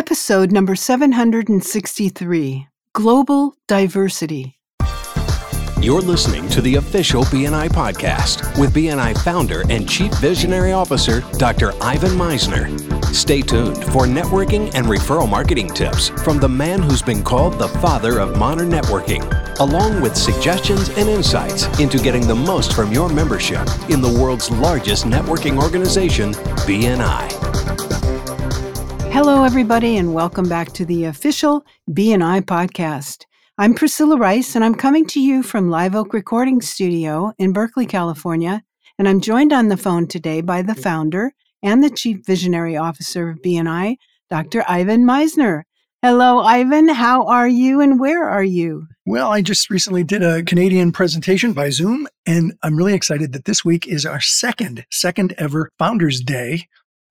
Episode number 763 Global Diversity. You're listening to the official BNI podcast with BNI founder and chief visionary officer, Dr. Ivan Misner. Stay tuned for networking and referral marketing tips from the man who's been called the father of modern networking, along with suggestions and insights into getting the most from your membership in the world's largest networking organization, BNI. Hello, everybody, and welcome back to the official BNI podcast. I'm Priscilla Rice, and I'm coming to you from Live Oak Recording Studio in Berkeley, California. And I'm joined on the phone today by the founder and the chief visionary officer of BNI, Dr. Ivan Misner. Hello, Ivan. How are you and where are you? Well, I just recently did a Canadian presentation by Zoom, and I'm really excited that this week is our second, second ever Founders Day.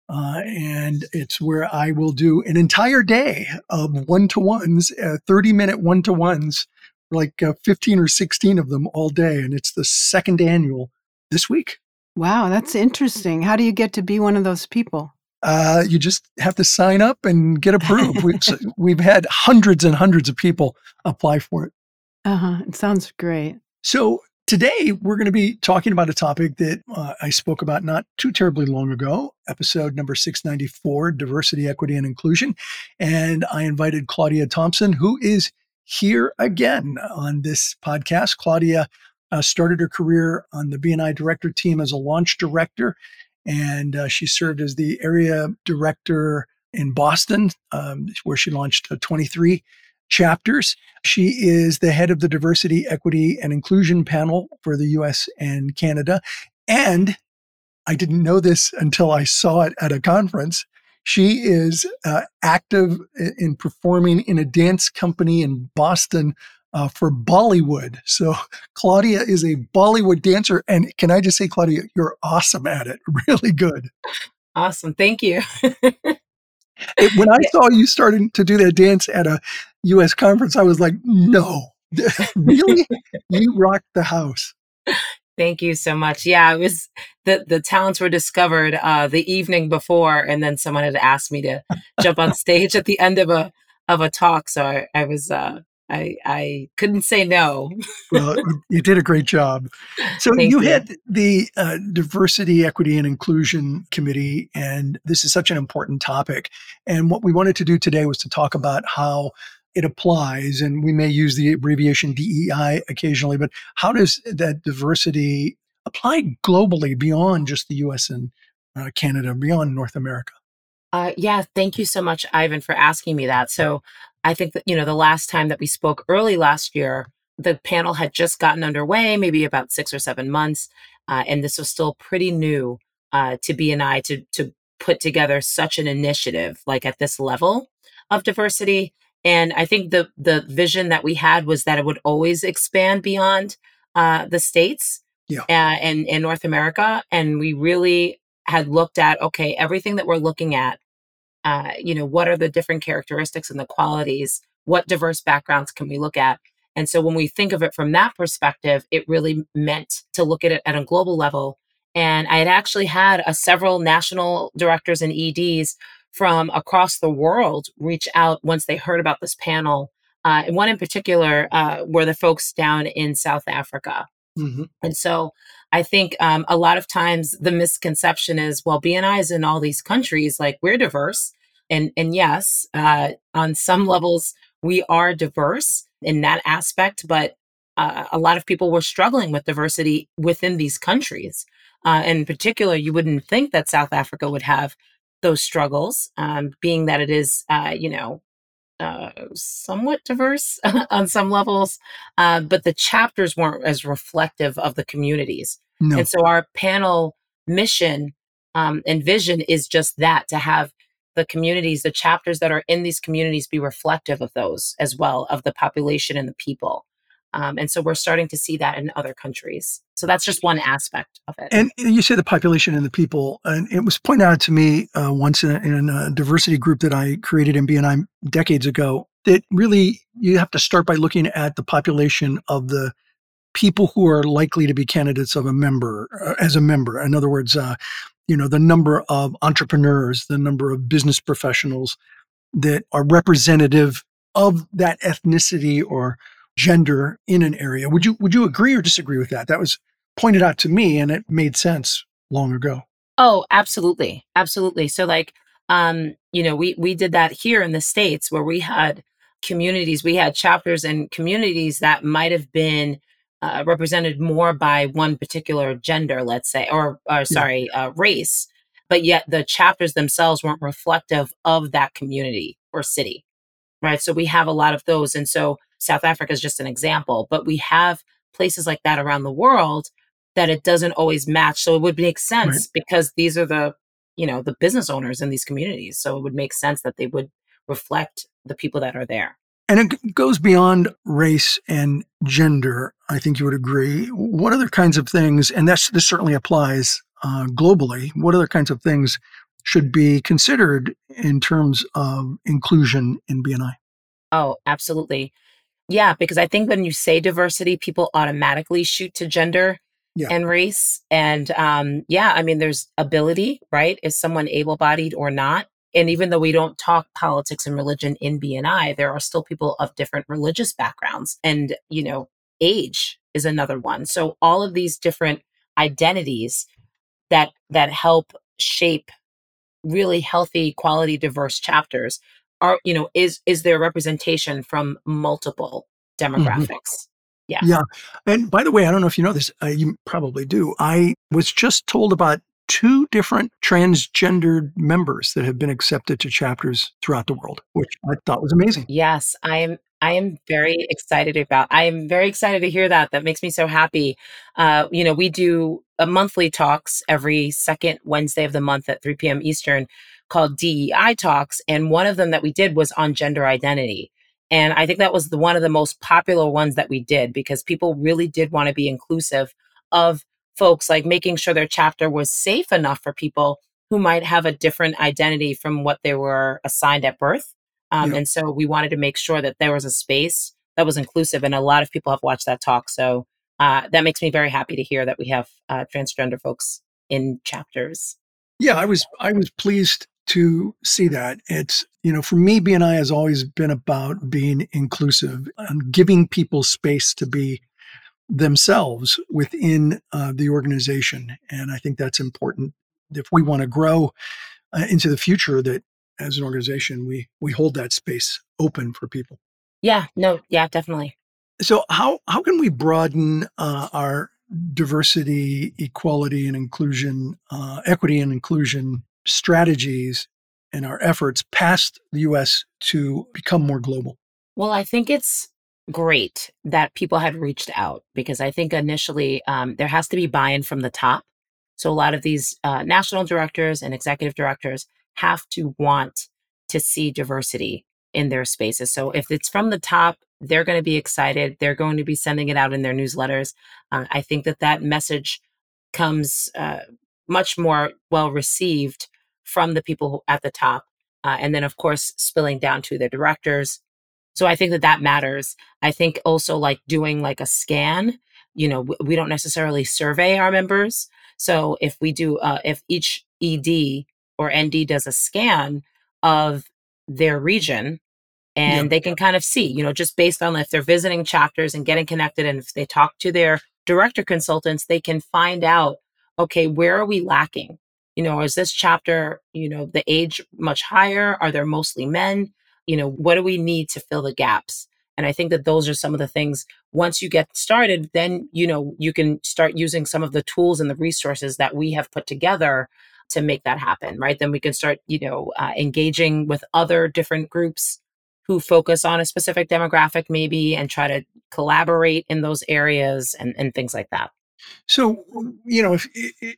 Uh, and it's where I will do an entire day of one to ones, uh, 30 minute one to ones, like uh, 15 or 16 of them all day. And it's the second annual this week. Wow, that's interesting. How do you get to be one of those people? Uh, you just have to sign up and get approved. we've, we've had hundreds and hundreds of people apply for it. Uh huh. It sounds great. So Today, we're going to be talking about a topic that uh, I spoke about not too terribly long ago, episode number 694 Diversity, Equity, and Inclusion. And I invited Claudia Thompson, who is here again on this podcast. Claudia uh, started her career on the BNI director team as a launch director, and uh, she served as the area director in Boston, um, where she launched uh, 23 chapters. She is the head of the Diversity, Equity, and Inclusion panel for the US and Canada. And I didn't know this until I saw it at a conference. She is uh, active in performing in a dance company in Boston uh, for Bollywood. So Claudia is a Bollywood dancer. And can I just say, Claudia, you're awesome at it. Really good. Awesome. Thank you. it, when I saw you starting to do that dance at a U.S. conference, I was like, no, really? you rocked the house. Thank you so much. Yeah, it was the the talents were discovered uh, the evening before, and then someone had asked me to jump on stage at the end of a of a talk. So I, I was uh, I I couldn't say no. well, you did a great job. So you, you, had the uh, diversity, equity, and inclusion committee, and this is such an important topic. And what we wanted to do today was to talk about how it applies, and we may use the abbreviation DEI occasionally, but how does that diversity apply globally beyond just the U.S. and uh, Canada, beyond North America? Uh, yeah, thank you so much, Ivan, for asking me that. So I think that, you know, the last time that we spoke early last year, the panel had just gotten underway, maybe about six or seven months. Uh, and this was still pretty new uh, to BNI to, to put together such an initiative, like at this level of diversity. And I think the, the vision that we had was that it would always expand beyond uh, the States yeah. Uh, and, and North America. And we really had looked at, okay, everything that we're looking at uh, you know, what are the different characteristics and the qualities? What diverse backgrounds can we look at? And so when we think of it from that perspective, it really meant to look at it at a global level. And I had actually had a several national directors and EDs from across the world reach out once they heard about this panel. Uh, and one in particular uh, were the folks down in South Africa. Mm-hmm. And so I think um, a lot of times the misconception is, well, BNI is in all these countries, like we're diverse. And, and yes, uh, on some levels, we are diverse in that aspect, but uh, a lot of people were struggling with diversity within these countries. Uh, in particular, you wouldn't think that South Africa would have those struggles, um, being that it is, uh, you know, uh, somewhat diverse on some levels, uh, but the chapters weren't as reflective of the communities. No. And so our panel mission um, and vision is just that to have the communities, the chapters that are in these communities be reflective of those as well, of the population and the people. Um, and so we're starting to see that in other countries. So that's just one aspect of it. And you say the population and the people, and it was pointed out to me uh, once in a, in a, diversity group that I created in BNI decades ago that really you have to start by looking at the population of the people who are likely to be candidates of a member uh, as a member. In other words, uh, you know the number of entrepreneurs, the number of business professionals, that are representative of that ethnicity or gender in an area. Would you would you agree or disagree with that? That was pointed out to me and it made sense long ago. Oh, absolutely. Absolutely. So like um, you know, we we did that here in the states where we had communities, we had chapters and communities that might have been uh, represented more by one particular gender, let's say, or, or sorry, yeah. uh, race, but yet the chapters themselves weren't reflective of that community or city, right? So we have a lot of those. And so South Africa is just an example, but we have places like that around the world that it doesn't always match. So it would make sense right. because these are the, you know, the business owners in these communities. So it would make sense that they would reflect the people that are there. And it goes beyond race and gender. I think you would agree. What other kinds of things, and that's, this certainly applies uh, globally, what other kinds of things should be considered in terms of inclusion in BNI? Oh, absolutely. Yeah, because I think when you say diversity, people automatically shoot to gender yeah. and race. And um, yeah, I mean, there's ability, right? Is someone able bodied or not? and even though we don't talk politics and religion in BNI, there are still people of different religious backgrounds. And, you know, age is another one. So all of these different identities that that help shape really healthy, quality, diverse chapters are, you know, is is there representation from multiple mm-hmm. demographics. Mm-hmm. Yeah. Yeah. And by the way, I don't know if you know this, uh, you probably do. I was just told about two different transgendered members that have been accepted to chapters throughout the world, which I thought was amazing. Yes, I am. I am very excited about. I am very excited to hear that. That makes me so happy. Uh, you know, we do a monthly talks every second Wednesday of the month at 3 p.m. Eastern called DEI Talks, and one of them that we did was on gender identity. And I think that was the one of the most popular ones that we did because people really did want to be inclusive of folks, like making sure their chapter was safe enough for people who might have a different identity from what they were assigned at birth. Um, And so we wanted to make sure that there was a space that was inclusive. And a lot of people have watched that talk. So uh, that makes me very happy to hear that we have uh, transgender folks in chapters. Yeah, I was I was pleased to see that. It's you know, for me, BNI has always been about being inclusive and giving people space to be themselves within uh, the organization. And I think that's important if we want to grow uh, into the future that as an organization we we hold that space open for people. Yeah, no, yeah, definitely. So how how can we broaden uh, our diversity, equality, and inclusion, uh, equity and inclusion strategies and our efforts past the U.S. to become more global? Well, I think it's great that people have reached out because I think initially um, there has to be buy in from the top. So a lot of these uh, national directors and executive directors have to want to see diversity in their spaces. So if it's from the top, they're going to be excited. They're going to be sending it out in their newsletters. Uh, I think that that message comes uh, much more well received from the people at the top. Uh, and then, of course, spilling down to the directors, so I think that that matters. I think also like doing like a scan, you know, we don't necessarily survey our members. So if we do, uh, if each ED or ND does a scan of their region, and yeah. they can kind of see, you know, just based on if they're visiting chapters and getting connected, and if they talk to their director consultants, they can find out, okay, where are we lacking? You know, is this chapter, you know, the age much higher? Are there mostly men? you know, what do we need to fill the gaps? And I think that those are some of the things once you get started, then, you know, you can start using some of the tools and the resources that we have put together to make that happen, right? Then we can start, you know, uh, engaging with other different groups who focus on a specific demographic maybe and try to collaborate in those areas and, and things like that. So, you know, if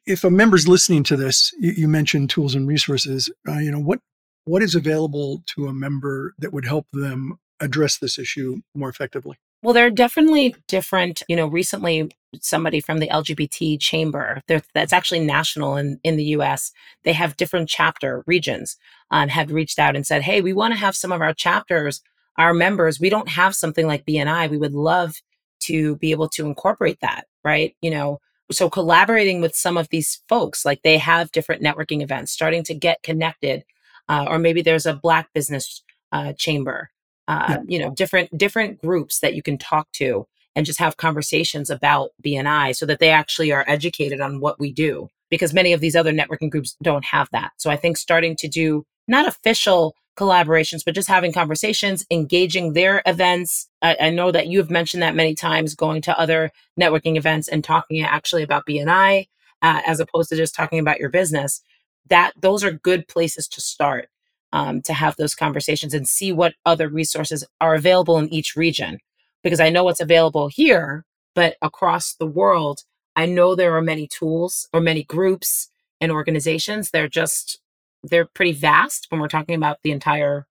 if a member's listening to this, you, mentioned tools and resources. Uh, you know, what what is available to a member that would help them address this issue more effectively? Well, there are definitely different, you know, recently somebody from the LGBT chamber that's actually national in, in the US, they have different chapter regions um, had reached out and said, Hey, we want to have some of our chapters, our members, we don't have something like BNI. We would love to be able to incorporate that, right? You know, so collaborating with some of these folks, like they have different networking events, starting to get connected uh, or maybe there's a Black business uh, chamber. Uh, yeah. You know, different different groups that you can talk to and just have conversations about BNI so that they actually are educated on what we do. Because many of these other networking groups don't have that. So I think starting to do not official collaborations, but just having conversations, engaging their events. I, I, know that you've mentioned that many times, going to other networking events and talking actually about BNI uh, as opposed to just talking about your business. That those are good places to start um, to have those conversations and see what other resources are available in each region. Because I know what's available here, but across the world, I know there are many tools or many groups and organizations. They're just they're pretty vast when we're talking about the entire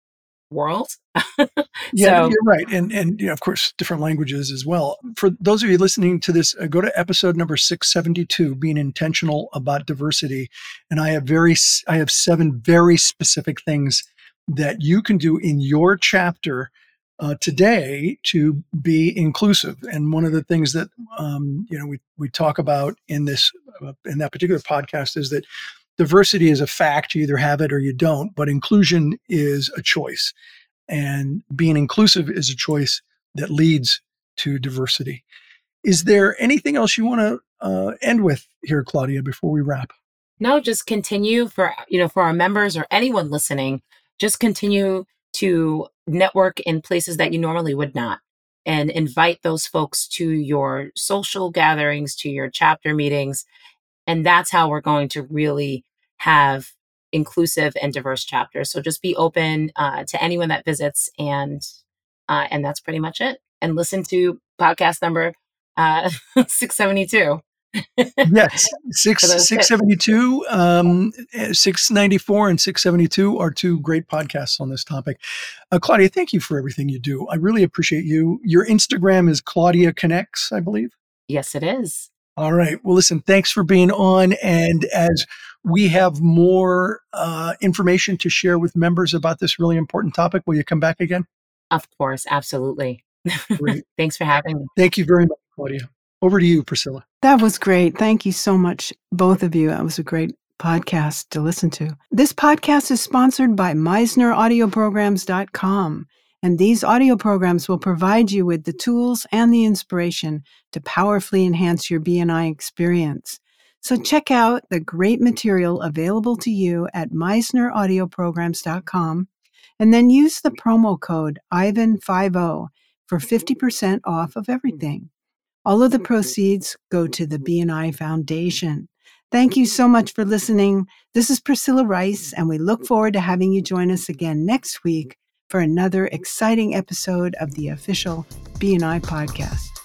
world. yeah, you're right, and and you know, of course, different languages as well. For those of you listening to this, uh, go to episode number six seventy two, being intentional about diversity, and I have very I have seven very specific things that you can do in your chapter. Uh, today to be inclusive. And one of the things that um, you know we we talk about in this uh, in that particular podcast is that diversity is a fact. You either have it or you don't, but inclusion is a choice. And being inclusive is a choice that leads to diversity. Is there anything else you want to uh, end with here, Claudia, before we wrap? No, just continue for, you know, for our members or anyone listening, just continue to network in places that you normally would not and invite those folks to your social gatherings, to your chapter meetings. And that's how we're going to really have inclusive and diverse chapters. So just be open uh, to anyone that visits, and uh, and that's pretty much it. And listen to podcast number uh, six seventy two. yes, six six seventy two, um, eh, six ninety four, and six seventy two are two great podcasts on this topic. Uh, Claudia, thank you for everything you do. I really appreciate you. Your Instagram is Claudia Connects, I believe. Yes, it is. All right. Well, listen, thanks for being on. And as we have more uh, information to share with members about this really important topic, will you come back again? Of course. Absolutely. Thanks for having me. Thank you very much, Claudia. Over to you, Priscilla. That was great. Thank you so much, both of you. That was a great podcast to listen to. This podcast is sponsored by MisnerAudioprograms.com. And these audio programs will provide you with the tools and the inspiration to powerfully enhance your BNI experience. So check out the great material available to you at MisnerAudioprograms.com and then use the promo code IVAN50 for 50% off of everything. All of the proceeds go to the BNI Foundation. Thank you so much for listening. This is Priscilla Rice, and we look forward to having you join us again next week for another exciting episode of the official BNI podcast.